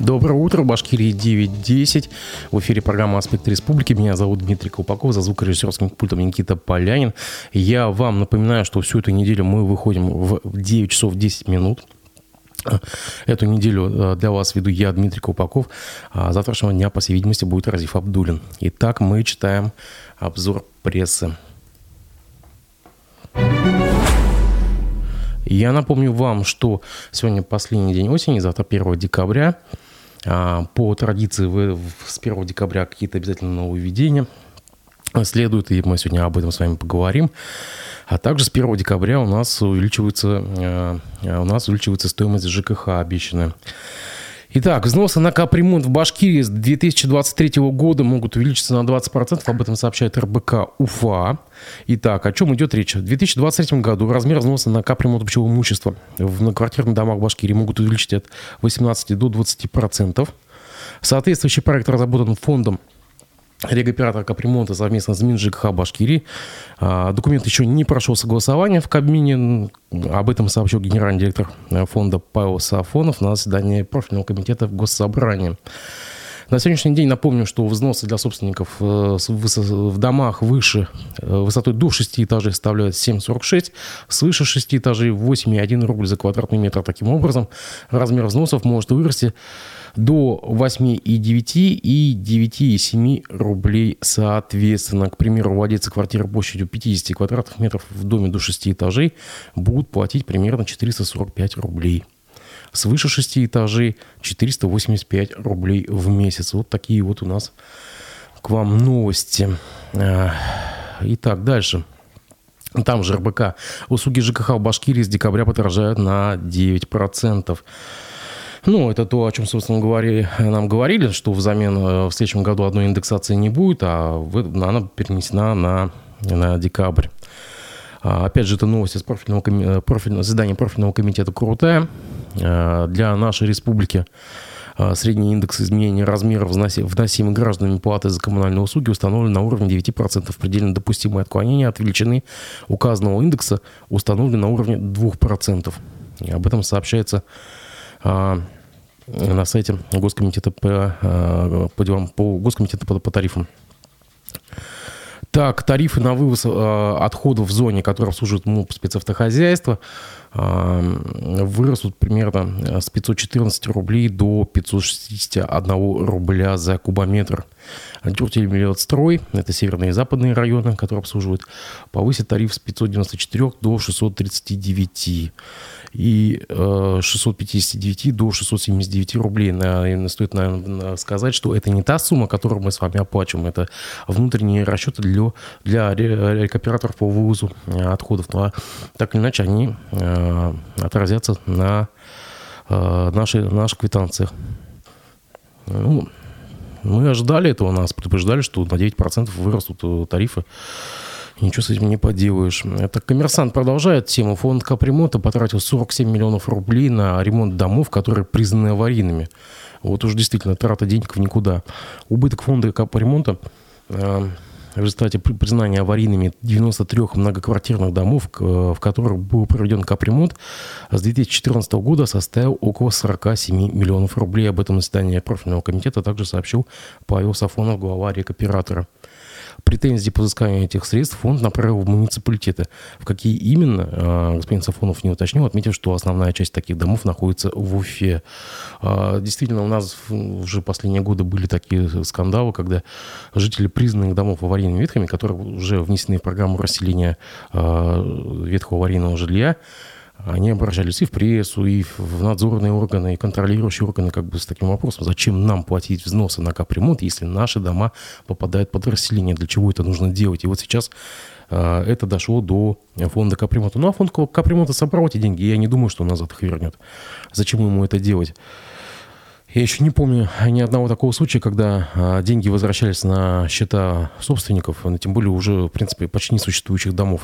Доброе утро, Башкирии 9.10. В эфире программа «Аспект республики». Меня зовут Дмитрий Колпаков, за звукорежиссерским пультом Никита Полянин. Я вам напоминаю, что всю эту неделю мы выходим в 9 часов 10 минут. Эту неделю э, для вас веду я, Дмитрий Колпаков. А завтрашнего дня, по всей видимости, будет Разиф Абдулин. Итак, мы читаем обзор прессы. Я напомню вам, что сегодня последний день осени, завтра 1 декабря. А, по традиции вы с 1 декабря какие-то обязательно нововведения следуют, и мы сегодня об этом с вами поговорим. А также с 1 декабря у нас увеличивается, э, у нас увеличивается стоимость ЖКХ обещанная. Итак, взносы на капремонт в Башкирии с 2023 года могут увеличиться на 20%. Об этом сообщает РБК УФА. Итак, о чем идет речь? В 2023 году размер взноса на капремонт общего имущества в многоквартирных домах Башкирии могут увеличить от 18 до 20%. Соответствующий проект разработан фондом регоператора капремонта совместно с МинЖКХ Башкирии. А, документ еще не прошел согласование в Кабмине. Об этом сообщил генеральный директор э, фонда Павел Сафонов на заседании профильного комитета в Госсобрании. На сегодняшний день напомню, что взносы для собственников э, в домах выше э, высотой до 6 этажей составляют 7,46, свыше 6 этажей 8,1 рубль за квадратный метр. Таким образом, размер взносов может вырасти до 8,9 и 9,7 рублей соответственно. К примеру, владельцы квартиры площадью 50 квадратных метров в доме до 6 этажей будут платить примерно 445 рублей. Свыше 6 этажей 485 рублей в месяц. Вот такие вот у нас к вам новости. А, итак, дальше. Там же РБК. Услуги ЖКХ в Башкирии с декабря подорожают на 9%. Ну, это то, о чем, собственно говоря, нам говорили, что взамен э, в следующем году одной индексации не будет, а она перенесена на, на декабрь. А, опять же, это новость из профильного, э, профильного, задания профильного комитета крутая. А, для нашей республики а, средний индекс изменения размеров вносимых гражданами платы за коммунальные услуги установлен на уровне 9%. Предельно допустимое отклонение от величины указанного индекса установлено на уровне 2%. И об этом сообщается на сайте Госкомитета по, э, по, делам, по Госкомитета по, по тарифам. Так, тарифы на вывоз э, отходов в зоне, которая обслуживает МУП спецавтохозяйства, э, вырастут примерно с 514 рублей до 561 рубля за кубометр. Тюртельмелиотстрой, это северные и западные районы, которые обслуживают, повысит тариф с 594 до 639 и 659 э, до 679 рублей. Стоит, наверное, сказать, что это не та сумма, которую мы с вами оплачиваем, это внутренние расчеты для, для рекоператоров по вывозу э, отходов. Но так или иначе они э, отразятся на нашей, наших квитанциях. Ну, мы ожидали этого, нас предупреждали, что на 9% вырастут тарифы Ничего с этим не поделаешь. Это коммерсант продолжает тему. Фонд капремонта потратил 47 миллионов рублей на ремонт домов, которые признаны аварийными. Вот уж действительно трата денег в никуда. Убыток фонда капремонта э, в результате признания аварийными 93 многоквартирных домов, в которых был проведен капремонт, с 2014 года составил около 47 миллионов рублей. Об этом на заседании профильного комитета также сообщил Павел Сафонов, глава рекоператора претензии по взысканию этих средств фонд направил в муниципалитеты. В какие именно, а, господин Сафонов не уточнил, отметив, что основная часть таких домов находится в Уфе. А, действительно, у нас уже последние годы были такие скандалы, когда жители признанных домов аварийными ветками, которые уже внесены в программу расселения а, ветхого аварийного жилья, они обращались и в прессу, и в надзорные органы, и контролирующие органы как бы с таким вопросом, зачем нам платить взносы на капремонт, если наши дома попадают под расселение, для чего это нужно делать. И вот сейчас э, это дошло до фонда капремонта. Ну а фонд капремонта собрал эти деньги, я не думаю, что назад их вернет. Зачем ему это делать? Я еще не помню ни одного такого случая, когда а, деньги возвращались на счета собственников, тем более уже, в принципе, почти несуществующих домов.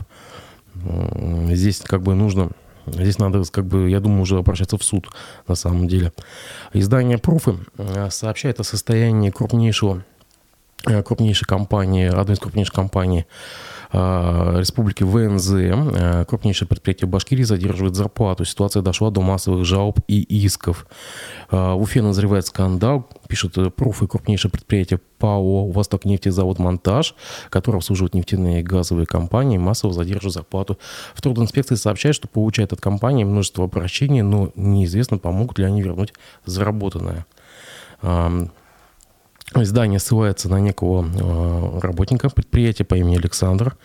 Здесь как бы нужно Здесь надо, как бы, я думаю, уже обращаться в суд на самом деле. Издание «Пруфы» э, сообщает о состоянии крупнейшего крупнейшей компании, одной из крупнейших компаний Э, республики ВНЗ, э, крупнейшее предприятие Башкирии, задерживает зарплату. Ситуация дошла до массовых жалоб и исков. Э, в Уфе назревает скандал, пишут пруфы крупнейшее предприятие ПАО «Восток нефтезавод Монтаж», которое обслуживает нефтяные и газовые компании, массово задерживает зарплату. В трудинспекции сообщают, что получает от компании множество обращений, но неизвестно, помогут ли они вернуть заработанное. Издание ссылается на некого э, работника предприятия по имени Александр,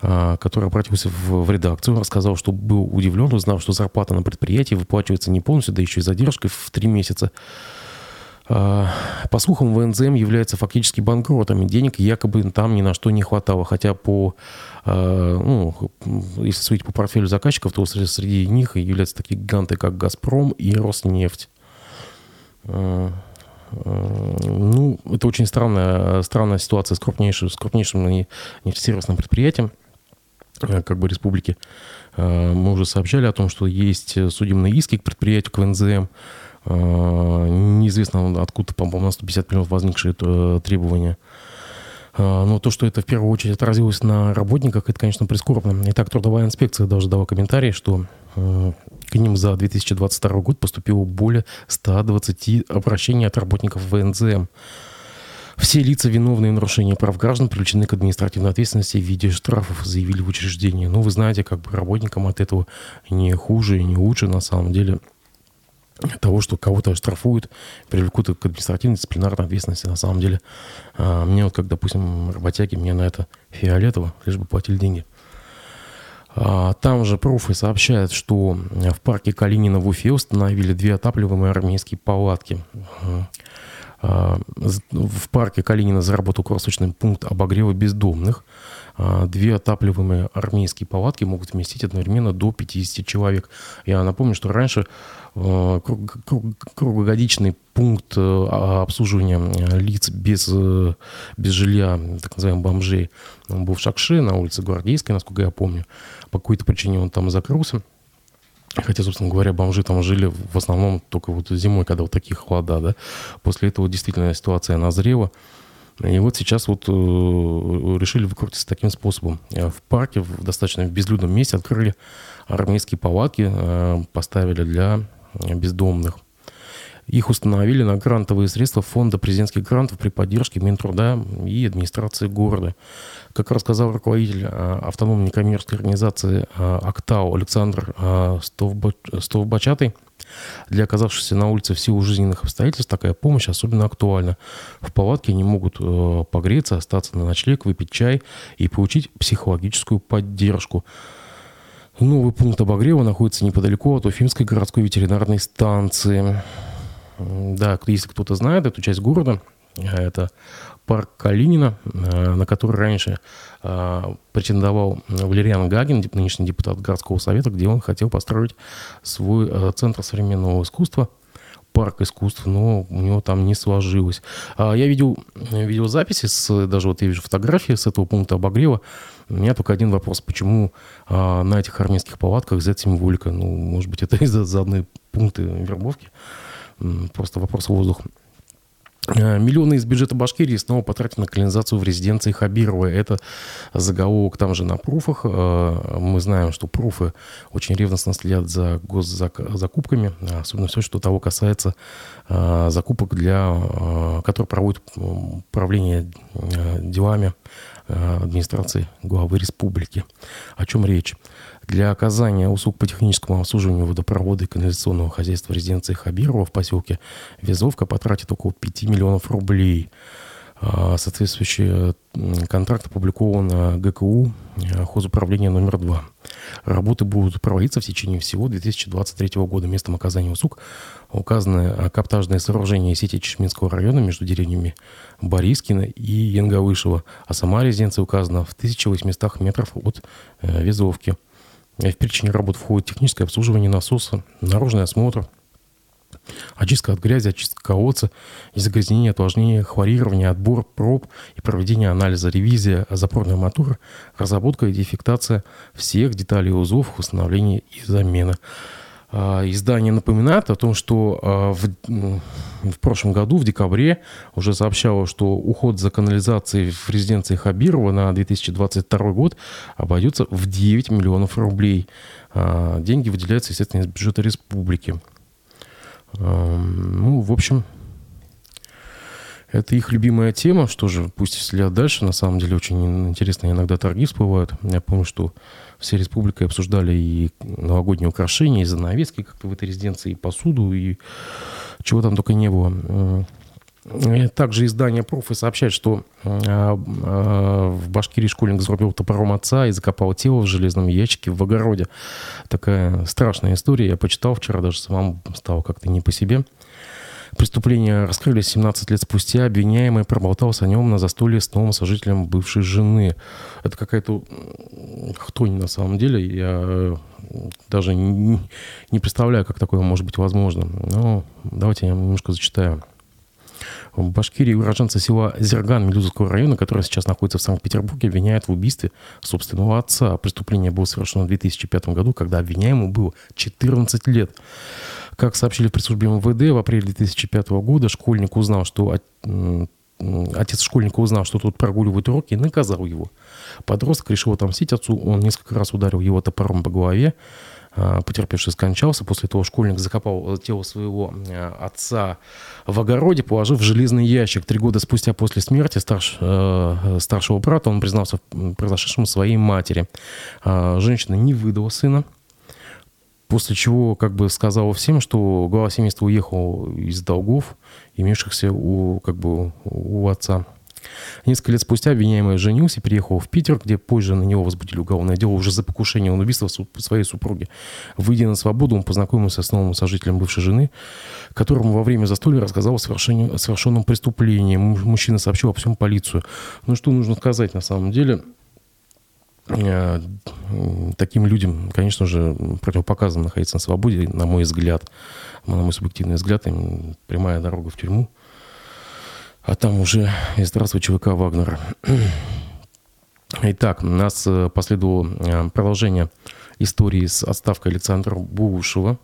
э, который обратился в, в редакцию, рассказал, что был удивлен, узнав, что зарплата на предприятии выплачивается не полностью, да еще и задержкой в три месяца. Э, по слухам, ВНЗМ является фактически банкротом, и денег якобы там ни на что не хватало. Хотя по, ну, если судить по портфелю заказчиков, то среди них являются такие гиганты, как «Газпром» и «Роснефть». Ну, это очень странная, странная ситуация с крупнейшим, с крупнейшим нефтесервисным предприятием э, как бы республики. Э, мы уже сообщали о том, что есть судебные иски к предприятию, к ВНЗМ. Э, неизвестно откуда, по-моему, на 150 миллионов возникшие требования. Но то, что это в первую очередь отразилось на работниках, это, конечно, прискорбно. Итак, трудовая инспекция даже дала комментарий, что к ним за 2022 год поступило более 120 обращений от работников ВНЗМ. Все лица, виновные в нарушении прав граждан, привлечены к административной ответственности в виде штрафов, заявили в учреждении. Ну, вы знаете, как бы работникам от этого не хуже и не лучше на самом деле того, что кого-то штрафуют, привлекут к административной дисциплинарной ответственности. На самом деле, а, мне вот, как, допустим, работяги, мне на это фиолетово, лишь бы платили деньги. А, там же пруфы сообщают, что в парке Калинина в Уфе установили две отапливаемые армейские палатки. А, в парке Калинина заработал круглосуточный пункт обогрева бездомных. А, две отапливаемые армейские палатки могут вместить одновременно до 50 человек. Я напомню, что раньше Э, круглогодичный пункт э, обслуживания э, лиц без, без жилья, так называемых бомжей. Он был в Шакше на улице Гвардейской, насколько я помню. По какой-то причине он там закрылся. Хотя, собственно говоря, бомжи там жили в основном только вот зимой, когда вот такие холода, да. После этого действительно ситуация назрела. И вот сейчас вот решили выкрутиться таким способом. В парке, в достаточно безлюдном месте открыли армейские палатки, поставили для бездомных. Их установили на грантовые средства Фонда президентских грантов при поддержке Минтруда и администрации города. Как рассказал руководитель а, автономной некоммерческой организации а, «Актау» Александр а, Стовбачатый, для оказавшихся на улице в силу жизненных обстоятельств такая помощь особенно актуальна. В палатке они могут погреться, остаться на ночлег, выпить чай и получить психологическую поддержку. Новый пункт обогрева находится неподалеку от Уфимской городской ветеринарной станции. Да, если кто-то знает эту часть города, это парк Калинина, э, на который раньше э, претендовал Валериан Гагин, нынешний депутат городского совета, где он хотел построить свой э, центр современного искусства, парк искусств, но у него там не сложилось. А я видел, видел записи, с, даже вот я вижу фотографии с этого пункта обогрева, у меня только один вопрос. Почему а, на этих армейских палатках Z-символика? Ну, может быть, это из-за заданные пункты вербовки? Просто вопрос воздуха. А, миллионы из бюджета Башкирии снова потратят на колонизацию в резиденции Хабирова. Это заголовок там же на пруфах. А, мы знаем, что пруфы очень ревностно следят за госзакупками, особенно все, что того касается закупок, для, которые проводят управление делами Э, администрации главы республики. О чем речь? Для оказания услуг по техническому обслуживанию водопровода и канализационного хозяйства резиденции Хабирова в поселке Везовка потратит около 5 миллионов рублей. А, соответствующий контракт опубликован ГКУ э, хозуправления номер 2. Работы будут проводиться в течение всего 2023 года. Местом оказания услуг указаны э, каптажные сооружения сети Чешминского района между деревнями Борискина и Янгавышева, а сама резиденция указана в 1800 метров от э, Везовки. В перечень работ входит техническое обслуживание насоса, наружный осмотр, Очистка от грязи, очистка колодца, загрязнение, отвлажнение, хлорирование, отбор проб и проведение анализа, ревизия запорной мотора, разработка и дефектация всех деталей узлов, установление и замена. А, издание напоминает о том, что а, в, в прошлом году, в декабре, уже сообщало, что уход за канализацией в резиденции Хабирова на 2022 год обойдется в 9 миллионов рублей. А, деньги выделяются, естественно, из бюджета республики. Ну, в общем, это их любимая тема, что же, пусть следят дальше. На самом деле очень интересно иногда торги всплывают. Я помню, что все республикой обсуждали и новогодние украшения, и занавески как-то в этой резиденции, и посуду, и чего там только не было. Также издание «Профи» сообщает, что а, а, в Башкирии школьник зарубил топором отца и закопал тело в железном ящике в огороде. Такая страшная история. Я почитал вчера, даже самому стало как-то не по себе. Преступление раскрыли 17 лет спустя. Обвиняемый проболтался о нем на застолье с новым сожителем бывшей жены. Это какая-то хтонь на самом деле. Я э, даже не, представляю, как такое может быть возможно. Но давайте я немножко зачитаю. В Башкирии уроженца села Зерган Мелюзовского района, который сейчас находится в Санкт-Петербурге, обвиняют в убийстве собственного отца. Преступление было совершено в 2005 году, когда обвиняемому было 14 лет. Как сообщили в пресс-службе МВД, в апреле 2005 года школьник узнал, что отец школьника узнал, что тот прогуливает уроки, и наказал его. Подросток решил отомстить отцу, он несколько раз ударил его топором по голове, а, потерпевший скончался. После того школьник закопал тело своего а, отца в огороде, положив в железный ящик. Три года спустя после смерти старш, э, старшего брата он признался в произошедшем своей матери. А, женщина не выдала сына. После чего как бы сказала всем, что глава семейства уехал из долгов, имевшихся у, как бы, у отца. Несколько лет спустя обвиняемый женился, переехал в Питер, где позже на него возбудили уголовное дело уже за покушение на убийство своей супруги. Выйдя на свободу, он познакомился с новым сожителем бывшей жены, которому во время застолья рассказал о совершенном преступлении. Мужчина сообщил обо всем полицию. Ну, что нужно сказать на самом деле? Э, таким людям, конечно же, противопоказано находиться на свободе, на мой взгляд, на мой субъективный взгляд, им прямая дорога в тюрьму. А там уже и здравствуй, ЧВК Вагнера. Итак, у нас э, последовало э, продолжение истории с отставкой Александра Бушева,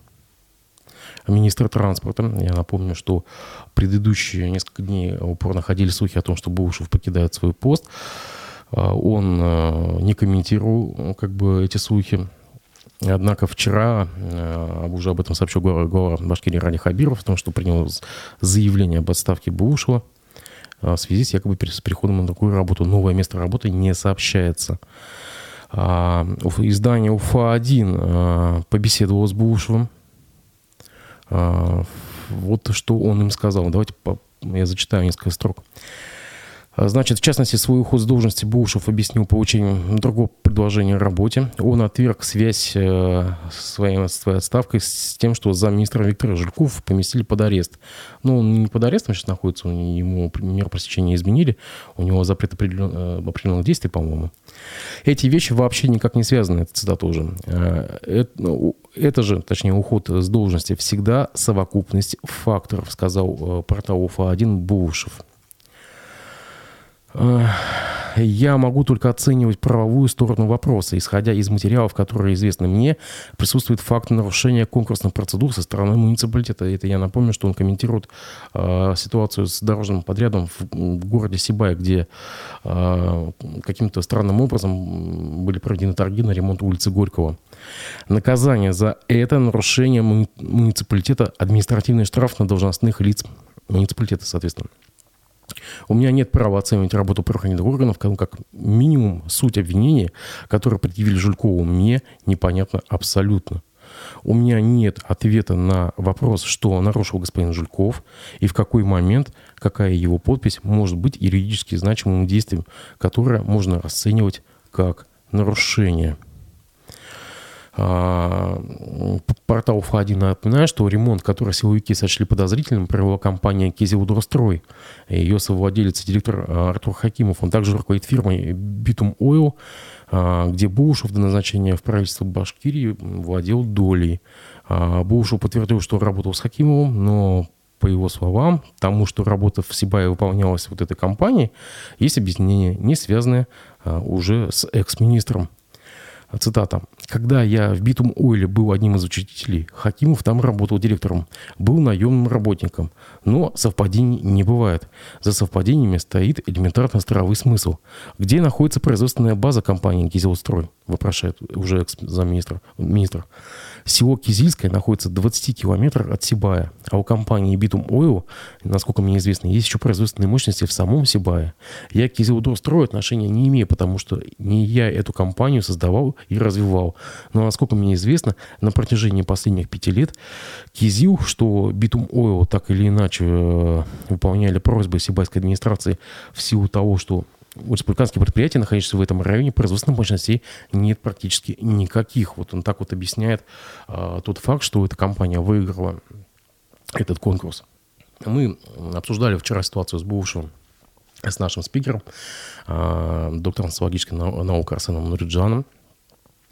министра транспорта. Я напомню, что предыдущие несколько дней упорно ходили слухи о том, что Бушев покидает свой пост. А, он э, не комментировал как бы эти слухи. Однако вчера уже об этом сообщил глава, глава Башкирии Рани Хабиров, о том, что принял заявление об отставке Бушева. А, в связи с якобы с переходом на другую работу. Новое место работы не сообщается. А, издание УФА-1 а, побеседовало с Бушевым. Вот что он им сказал. Давайте я зачитаю несколько строк. Значит, в частности, свой уход с должности Бушев объяснил получением другого предложения о работе. Он отверг связь э, своей, своей отставкой с тем, что замминистра Виктора Жирков поместили под арест. Ну, он не под арестом сейчас находится, ему мер пресечения изменили, у него запрет определен, э, определенных действий, по-моему. Эти вещи вообще никак не связаны, это цитата уже. Э, это, ну, это же, точнее, уход с должности всегда совокупность факторов, сказал портал УФА-1 Бушев. Я могу только оценивать правовую сторону вопроса. Исходя из материалов, которые известны мне, присутствует факт нарушения конкурсных процедур со стороны муниципалитета. Это я напомню, что он комментирует э, ситуацию с дорожным подрядом в, в городе Сибай, где э, каким-то странным образом были проведены торги на ремонт улицы Горького. Наказание за это нарушение муниципалитета, административный штраф на должностных лиц муниципалитета, соответственно. У меня нет права оценивать работу правоохранительных органов, как минимум суть обвинения, которое предъявили Жулькову, мне непонятно абсолютно. У меня нет ответа на вопрос, что нарушил господин Жульков и в какой момент какая его подпись может быть юридически значимым действием, которое можно расценивать как нарушение. А, портал ФА-1 напоминает, что ремонт, который силовики сочли подозрительным, провела компания «Кизилудрострой». Ее совладелец и директор а, Артур Хакимов. Он также руководит фирмой «Битум Ойл», а, где Бушев до назначения в правительство Башкирии владел долей. Бушев подтвердил, что работал с Хакимовым, но по его словам, тому, что работа в Сибае выполнялась вот этой компанией, есть объяснение, не связанное уже с экс-министром Цитата. «Когда я в Битум Ойле был одним из учителей, Хакимов там работал директором, был наемным работником. Но совпадений не бывает. За совпадениями стоит элементарно здравый смысл. Где находится производственная база компании «Кизелстрой»?» вопрошает уже замминистра. Министр. Село Кизильское находится 20 километрах от Сибая, а у компании Bitum Oil, насколько мне известно, есть еще производственные мощности в самом Сибае. Я к Кизилдорстрою отношения не имею, потому что не я эту компанию создавал и развивал. Но, насколько мне известно, на протяжении последних пяти лет Кизил, что Bitum Oil так или иначе э, выполняли просьбы Сибайской администрации в силу того, что у республиканских предприятий, находящихся в этом районе, производственных мощностей нет практически никаких. Вот он так вот объясняет а, тот факт, что эта компания выиграла этот конкурс. Мы обсуждали вчера ситуацию с бывшим, с нашим спикером, а, доктором социологической наук Арсеном Нуриджаном.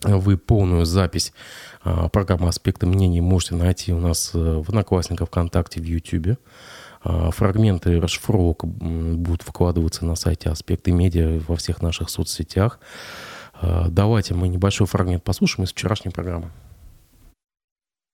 Вы полную запись а, программы «Аспекты мнений» можете найти у нас э, в Одноклассниках, ВКонтакте, в Ютьюбе. А, фрагменты расшифровок будут выкладываться на сайте «Аспекты медиа» во всех наших соцсетях. А, давайте мы небольшой фрагмент послушаем из вчерашней программы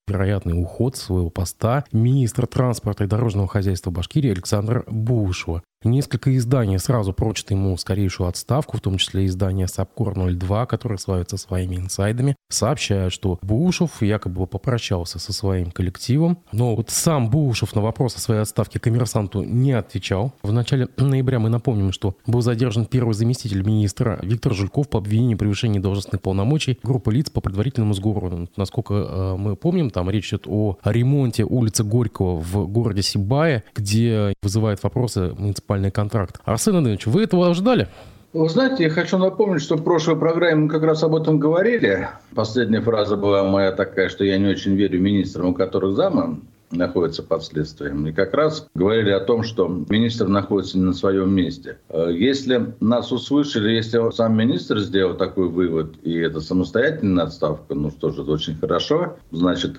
вероятный уход своего поста министра транспорта и дорожного хозяйства Башкирии Александра Бушева. Несколько изданий сразу прочат ему скорейшую отставку, в том числе издание «Сапкор-02», которое славится своими инсайдами, сообщают, что Бушев якобы попрощался со своим коллективом. Но вот сам Бушев на вопрос о своей отставке коммерсанту не отвечал. В начале ноября мы напомним, что был задержан первый заместитель министра Виктор Жульков по обвинению превышения должностных полномочий группы лиц по предварительному сговору. Насколько э, мы помним, там речь идет о ремонте улицы Горького в городе Сибае, где вызывает вопросы муниципальный контракт. Арсен Андреевич, вы этого ожидали? Вы знаете, я хочу напомнить, что в прошлой программе мы как раз об этом говорили. Последняя фраза была моя такая, что я не очень верю министрам, у которых замом находится под следствием. И как раз говорили о том, что министр находится не на своем месте. Э, если нас услышали, если сам министр сделал такой вывод, и это самостоятельная отставка, ну что же, это очень хорошо. Значит,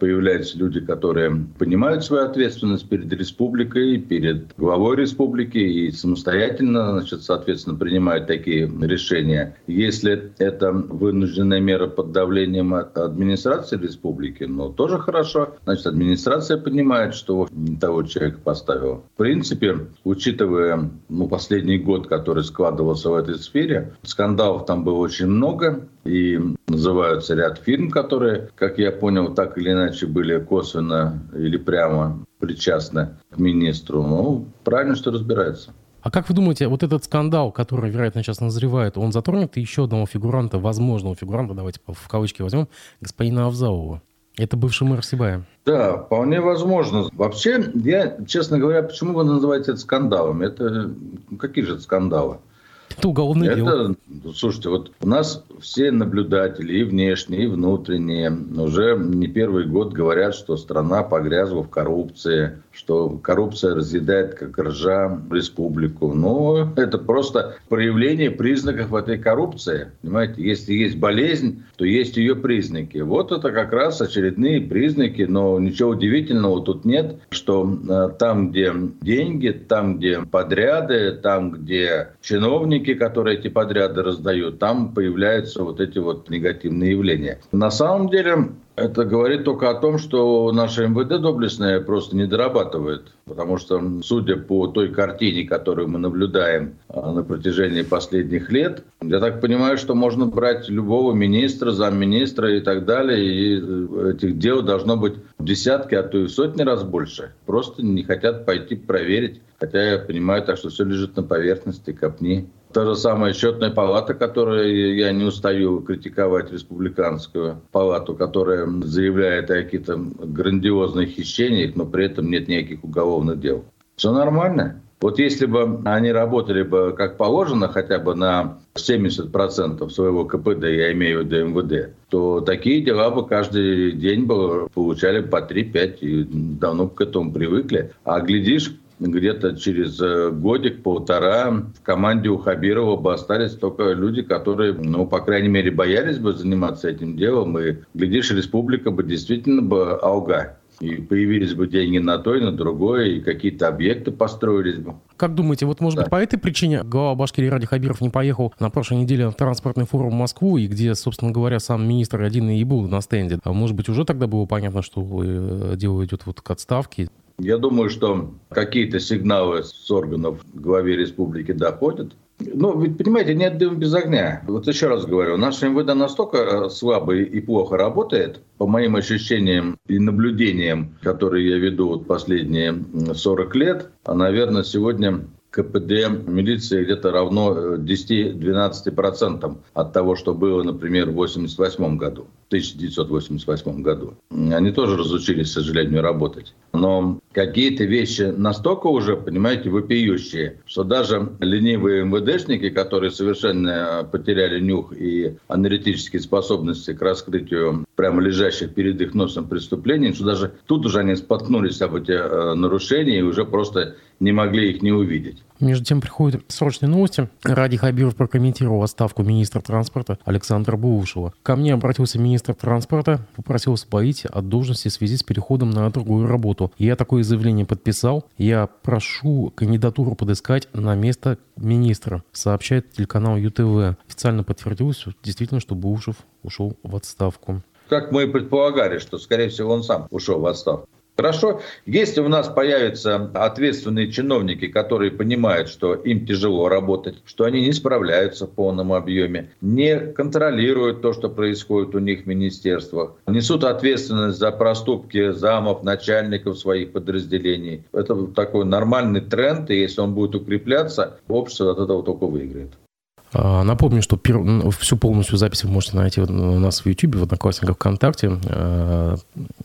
появляются люди, которые понимают свою ответственность перед республикой, перед главой республики и самостоятельно, значит, соответственно, принимают такие решения. Если это вынужденная мера под давлением администрации республики, ну тоже хорошо. Значит, администрация администрация понимает, что не того человека поставил. В принципе, учитывая ну, последний год, который складывался в этой сфере, скандалов там было очень много, и называются ряд фирм, которые, как я понял, так или иначе были косвенно или прямо причастны к министру. Ну, правильно, что разбираются. А как вы думаете, вот этот скандал, который, вероятно, сейчас назревает, он затронет еще одного фигуранта, возможного фигуранта, давайте в кавычки возьмем, господина Авзалова? Это бывший мэр Сибая. Да, вполне возможно. Вообще, я, честно говоря, почему вы называете это скандалом? Это какие же это скандалы? Это уголовное это, дело. Слушайте, вот у нас все наблюдатели, и внешние, и внутренние, уже не первый год говорят, что страна погрязла в коррупции, что коррупция разъедает как ржа республику. Но это просто проявление признаков этой коррупции. Понимаете, если есть болезнь, то есть ее признаки. Вот это как раз очередные признаки, но ничего удивительного тут нет, что э, там, где деньги, там, где подряды, там, где чиновники, которые эти подряды раздают, там появляются вот эти вот негативные явления. На самом деле, это говорит только о том, что наша МВД доблестная просто не дорабатывает. Потому что, судя по той картине, которую мы наблюдаем а, на протяжении последних лет, я так понимаю, что можно брать любого министра, замминистра и так далее, и э, этих дел должно быть десятки, а то и в сотни раз больше. Просто не хотят пойти проверить. Хотя я понимаю так, что все лежит на поверхности, копни. Та же самая счетная палата, которую я не устаю критиковать, республиканскую палату, которая заявляет о каких-то грандиозных хищениях, но при этом нет никаких уголовных дел. Все нормально. Вот если бы они работали бы как положено, хотя бы на 70% своего КПД, я имею в виду МВД, то такие дела бы каждый день бы получали по 3-5 и давно к этому привыкли. А глядишь, где-то через э, годик-полтора в команде у Хабирова бы остались только люди, которые, ну, по крайней мере, боялись бы заниматься этим делом. И, глядишь, республика бы действительно бы алга. и появились бы деньги на то и на другое, и какие-то объекты построились бы. Как думаете, вот может да. быть по этой причине глава Башкирии Ради Хабиров не поехал на прошлой неделе на транспортный форум в Москву, и где, собственно говоря, сам министр один и был на стенде? А может быть уже тогда было понятно, что э, дело идет вот к отставке? Я думаю, что какие-то сигналы с органов главе республики доходят. Ну, ведь, понимаете, нет дыма без огня. Вот еще раз говорю, наш МВД настолько э, слабо и плохо работает, по моим ощущениям и наблюдениям, которые я веду вот последние 40 лет, а, наверное, сегодня КПД милиции где-то равно 10-12% э, от того, что было, например, в 1988 году, 1988 году. Они тоже разучились, к сожалению, работать. Но какие-то вещи настолько уже, понимаете, вопиющие, что даже ленивые МВДшники, которые совершенно потеряли нюх и аналитические способности к раскрытию прямо лежащих перед их носом преступлений, что даже тут уже они споткнулись об эти э, нарушения и уже просто не могли их не увидеть. Между тем приходят срочные новости. Ради Хабиров прокомментировал отставку министра транспорта Александра Бушева. Ко мне обратился министр транспорта, попросил освободить от должности в связи с переходом на другую работу. Я такое заявление подписал. Я прошу кандидатуру подыскать на место министра, сообщает телеканал ЮТВ. Официально подтвердилось действительно, что Бушев ушел в отставку. Как мы и предполагали, что, скорее всего, он сам ушел в отставку. Хорошо, если у нас появятся ответственные чиновники, которые понимают, что им тяжело работать, что они не справляются в полном объеме, не контролируют то, что происходит у них в министерствах, несут ответственность за проступки замов, начальников своих подразделений. Это такой нормальный тренд, и если он будет укрепляться, общество от этого только выиграет. А, напомню, что пер... всю полностью запись вы можете найти у нас в YouTube, в Одноклассниках, ВКонтакте. А,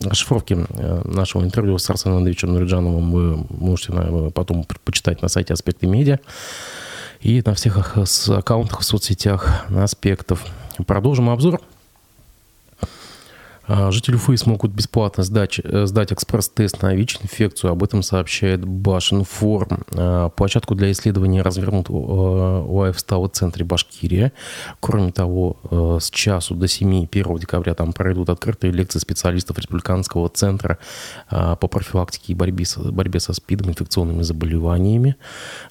расшифровки э, нашего интервью с Арсеном Андреевичем Нуриджановым вы можете потом почитать на сайте «Аспекты медиа» и на всех аккаунтах в соцсетях «Аспектов». Продолжим обзор. А, жители Уфы смогут бесплатно сдать, э, сдать экспресс-тест на ВИЧ-инфекцию. Об этом сообщает Башинформ. А, площадку для исследования развернут в лайфстайл-центре Башкирия. Кроме того, э, с часу до 7 1 декабря там пройдут открытые лекции специалистов Республиканского центра а, по профилактике и борьбе, борьбе со СПИДом, инфекционными заболеваниями.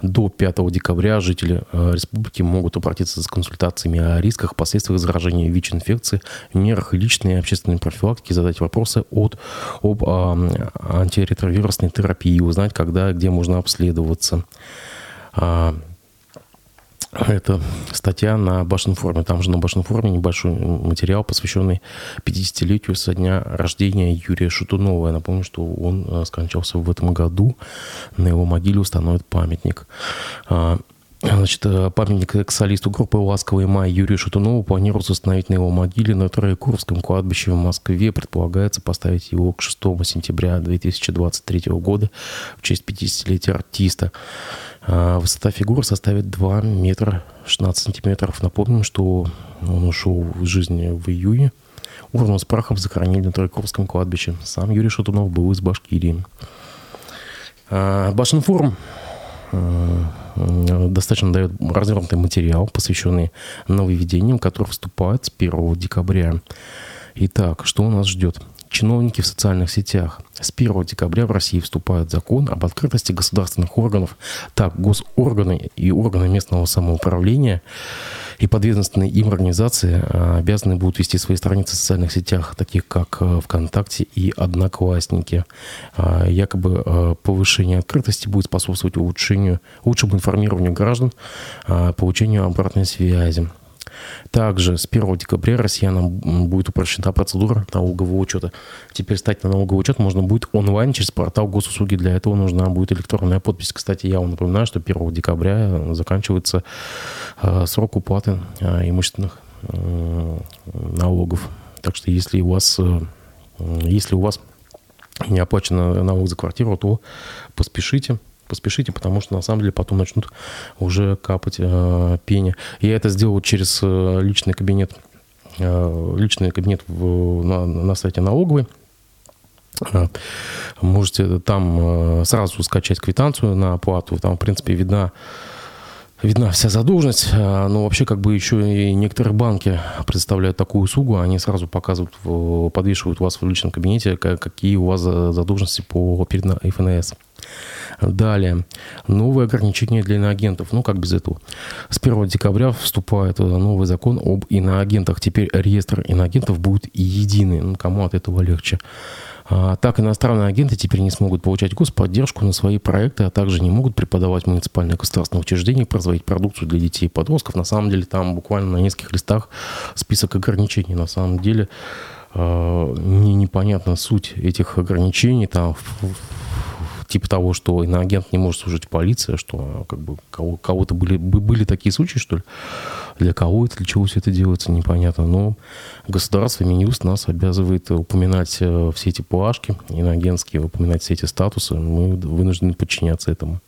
До 5 декабря жители э, республики могут обратиться с консультациями о рисках, последствиях заражения ВИЧ-инфекции, мерах личной и общественной профилактики задать вопросы от, об а, антиретровирусной терапии, узнать, когда и где можно обследоваться. А, это статья на Башинформе. Там же на Башинформе небольшой материал, посвященный 50-летию со дня рождения Юрия Шатунова. Я напомню, что он а, скончался в этом году. На его могиле установят памятник. Значит, э, памятник экс-солисту группы «Ласковый май» Юрию Шатунову планируется установить на его могиле на Троекуровском кладбище в Москве. Предполагается поставить его к 6 сентября 2023 года в честь 50-летия артиста. А, высота фигуры составит 2 метра 16 сантиметров. Напомним, что он ушел в жизнь в июне. Урну с прахом захоронили на Троекуровском кладбище. Сам Юрий Шатунов был из Башкирии. А, Башинформ достаточно дает развернутый материал, посвященный нововведениям, которые вступают с 1 декабря. Итак, что у нас ждет? Чиновники в социальных сетях. С 1 декабря в России вступает закон об открытости государственных органов. Так, госорганы и органы местного самоуправления и подведомственные им организации а, обязаны будут вести свои страницы в социальных сетях, таких как э, ВКонтакте и Одноклассники. А, якобы э, повышение открытости будет способствовать улучшению, лучшему информированию граждан, а, получению обратной связи. Также с 1 декабря россиянам будет упрощена процедура налогового учета. Теперь стать на налоговый учет можно будет онлайн через портал госуслуги. Для этого нужна будет электронная подпись. Кстати, я вам напоминаю, что 1 декабря заканчивается э, срок уплаты э, имущественных э, налогов. Так что если у вас, если у вас не оплачено налог за квартиру, то поспешите поспешите, потому что на самом деле потом начнут уже капать э, пени. Я это сделал через э, личный кабинет, э, личный кабинет в, на, на сайте налоговой. Э, можете там э, сразу скачать квитанцию на оплату. Там, в принципе, видна видна вся задолженность. А, но вообще как бы еще и некоторые банки предоставляют такую услугу, они сразу показывают, подвешивают вас в личном кабинете, какие у вас задолженности по перед ФНС. Далее. Новые ограничения для иноагентов. Ну, как без этого? С 1 декабря вступает новый закон об иноагентах. Теперь реестр иноагентов будет единый. Ну, кому от этого легче? А, так, иностранные агенты теперь не смогут получать господдержку на свои проекты, а также не могут преподавать в муниципальных государственных учреждениях, производить продукцию для детей и подростков. На самом деле там буквально на нескольких листах список ограничений. На самом деле а, не непонятна суть этих ограничений. Там типа того, что иноагент не может служить полиция, что как бы кого, кого-то были, были такие случаи, что ли. Для кого это, для чего все это делается, непонятно. Но государство, Минюст нас обязывает упоминать э, все эти плашки иноагентские, упоминать все эти статусы. Мы вынуждены подчиняться этому.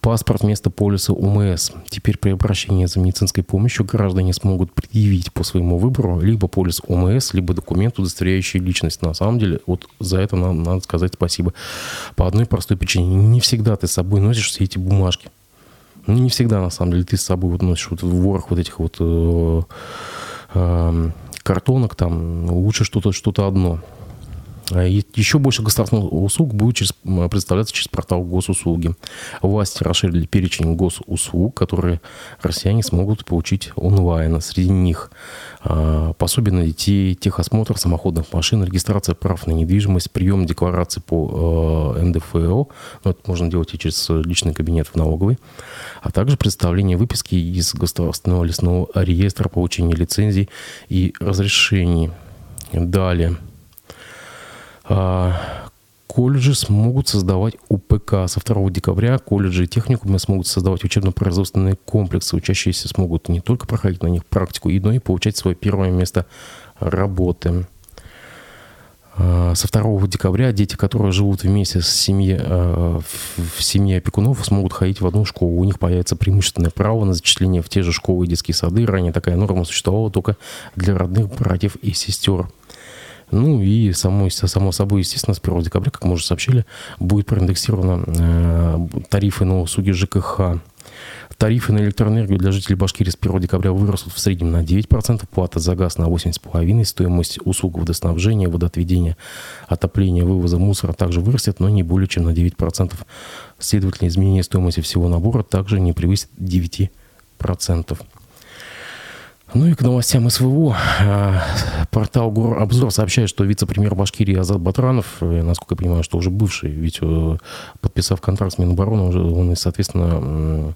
Паспорт вместо полиса УМС. Теперь при обращении за медицинской помощью граждане смогут предъявить по своему выбору либо полис УМС, либо документ, удостоверяющий личность. На самом деле, вот за это нам надо сказать спасибо. По одной простой причине. Не всегда ты с собой носишь все эти бумажки. Ну, не всегда, на самом деле, ты с собой вот носишь вот ворох вот этих вот э, э, картонок, там, лучше что-то что одно. А еще больше государственных услуг будет через, представляться через портал госуслуги. Власти расширили перечень госуслуг, которые россияне смогут получить онлайн. Среди них а, пособие на детей, техосмотр самоходных машин, регистрация прав на недвижимость, прием декларации по э, НДФЛ, ну, это можно делать и через личный кабинет в налоговой, а также представление выписки из государственного лесного реестра, получения лицензий и разрешений. Далее. А, колледжи смогут создавать УПК. Со 2 декабря колледжи и техникумы смогут создавать учебно-производственные комплексы. Учащиеся смогут не только проходить на них практику, но и получать свое первое место работы. А, со 2 декабря дети, которые живут вместе с семье, а, в семье опекунов, смогут ходить в одну школу. У них появится преимущественное право на зачисление в те же школы и детские сады. Ранее такая норма существовала только для родных братьев и сестер. Ну и само, само собой, естественно, с 1 декабря, как мы уже сообщили, будет проиндексировано э, тарифы на услуги ЖКХ. Тарифы на электроэнергию для жителей Башкирии с 1 декабря вырастут в среднем на 9%, плата за газ на 8,5%, стоимость услуг водоснабжения, водоотведения, отопления, вывоза мусора также вырастет, но не более чем на 9%. Следовательно, изменение стоимости всего набора также не превысит 9%. Ну и к новостям СВО. А, портал Обзор сообщает, что вице-премьер Башкирии Азат Батранов, э, насколько я понимаю, что уже бывший, ведь э, подписав контракт с Минобороны, он, соответственно,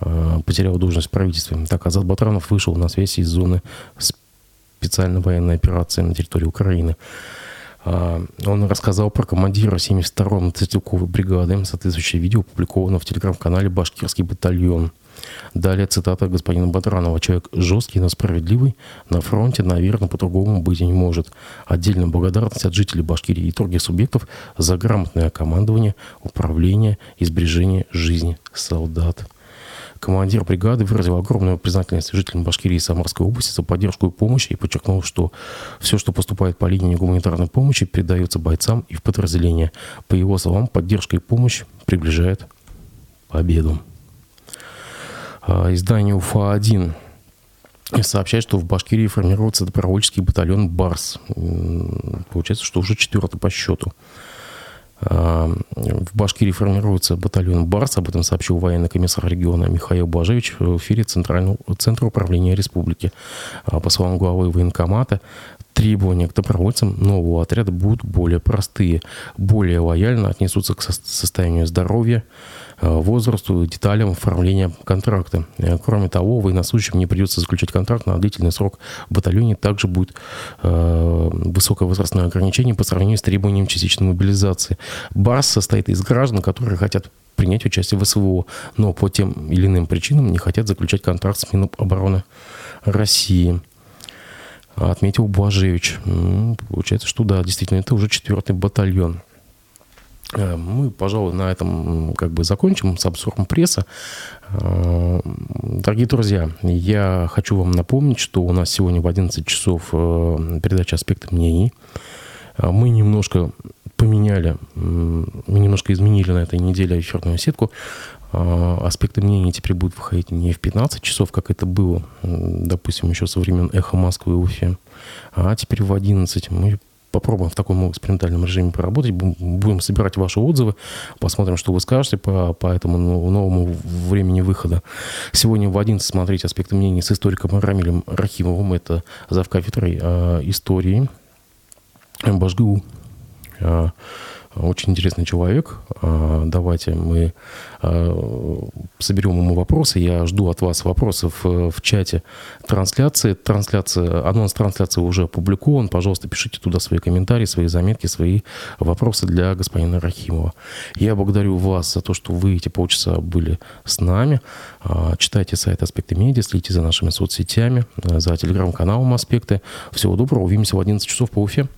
э, потерял должность в правительстве. Так, Азат Батранов вышел на связь из зоны специальной военной операции на территории Украины. А, он рассказал про командира 72-й мотострелковой бригады. Соответствующее видео опубликовано в телеграм-канале «Башкирский батальон». Далее цитата господина Батранова. «Человек жесткий, но справедливый. На фронте, наверное, по-другому быть не может. Отдельная благодарность от жителей Башкирии и других субъектов за грамотное командование, управление и сбережение жизни солдат». Командир бригады выразил огромную признательность жителям Башкирии и Самарской области за поддержку и помощь и подчеркнул, что все, что поступает по линии гуманитарной помощи, передается бойцам и в подразделения. По его словам, поддержка и помощь приближает победу. А, издание УФА-1 сообщает, что в Башкирии формируется добровольческий батальон «Барс». Получается, что уже четвертый по счету. А, в Башкирии формируется батальон «Барс», об этом сообщил военный комиссар региона Михаил Блажевич в эфире Центрального Центра управления республики. А, по словам главы военкомата, требования к добровольцам нового отряда будут более простые, более лояльно отнесутся к состоянию здоровья, Э, возрасту, деталям оформления контракта. Э, кроме того, военнослужащим не придется заключать контракт на длительный срок. В батальоне также будет э, высокое возрастное ограничение по сравнению с требованием частичной мобилизации. БАРС состоит из граждан, которые хотят принять участие в СВО, но по тем или иным причинам не хотят заключать контракт с Минобороны России отметил Блажевич. Получается, что да, действительно, это уже четвертый батальон. Э, мы, пожалуй, на этом как бы закончим с обзором пресса. Э, дорогие друзья, я хочу вам напомнить, что у нас сегодня в 11 часов э, передача «Аспекты мнений». Мы немножко поменяли, мы немножко изменили на этой неделе эфирную сетку. Аспекты мнений теперь будут выходить не в 15 часов, как это было, допустим, еще со времен «Эхо Москвы» и Уфе, а теперь в 11. Мы попробуем в таком экспериментальном режиме поработать, будем собирать ваши отзывы, посмотрим, что вы скажете по, по этому новому времени выхода. Сегодня в 11 смотреть аспекты мнений с историком Рамилем Рахимовым, это завкафедрой э, истории МБЖГУ. Э, очень интересный человек. А, давайте мы а, соберем ему вопросы. Я жду от вас вопросов э, в чате трансляции. Трансляция, анонс трансляции уже опубликован. Пожалуйста, пишите туда свои комментарии, свои заметки, свои вопросы для господина Рахимова. Я благодарю вас за то, что вы эти полчаса были с нами. А, читайте сайт «Аспекты медиа», следите за нашими соцсетями, за телеграм-каналом «Аспекты». Всего доброго. Увидимся в 11 часов по Уфе.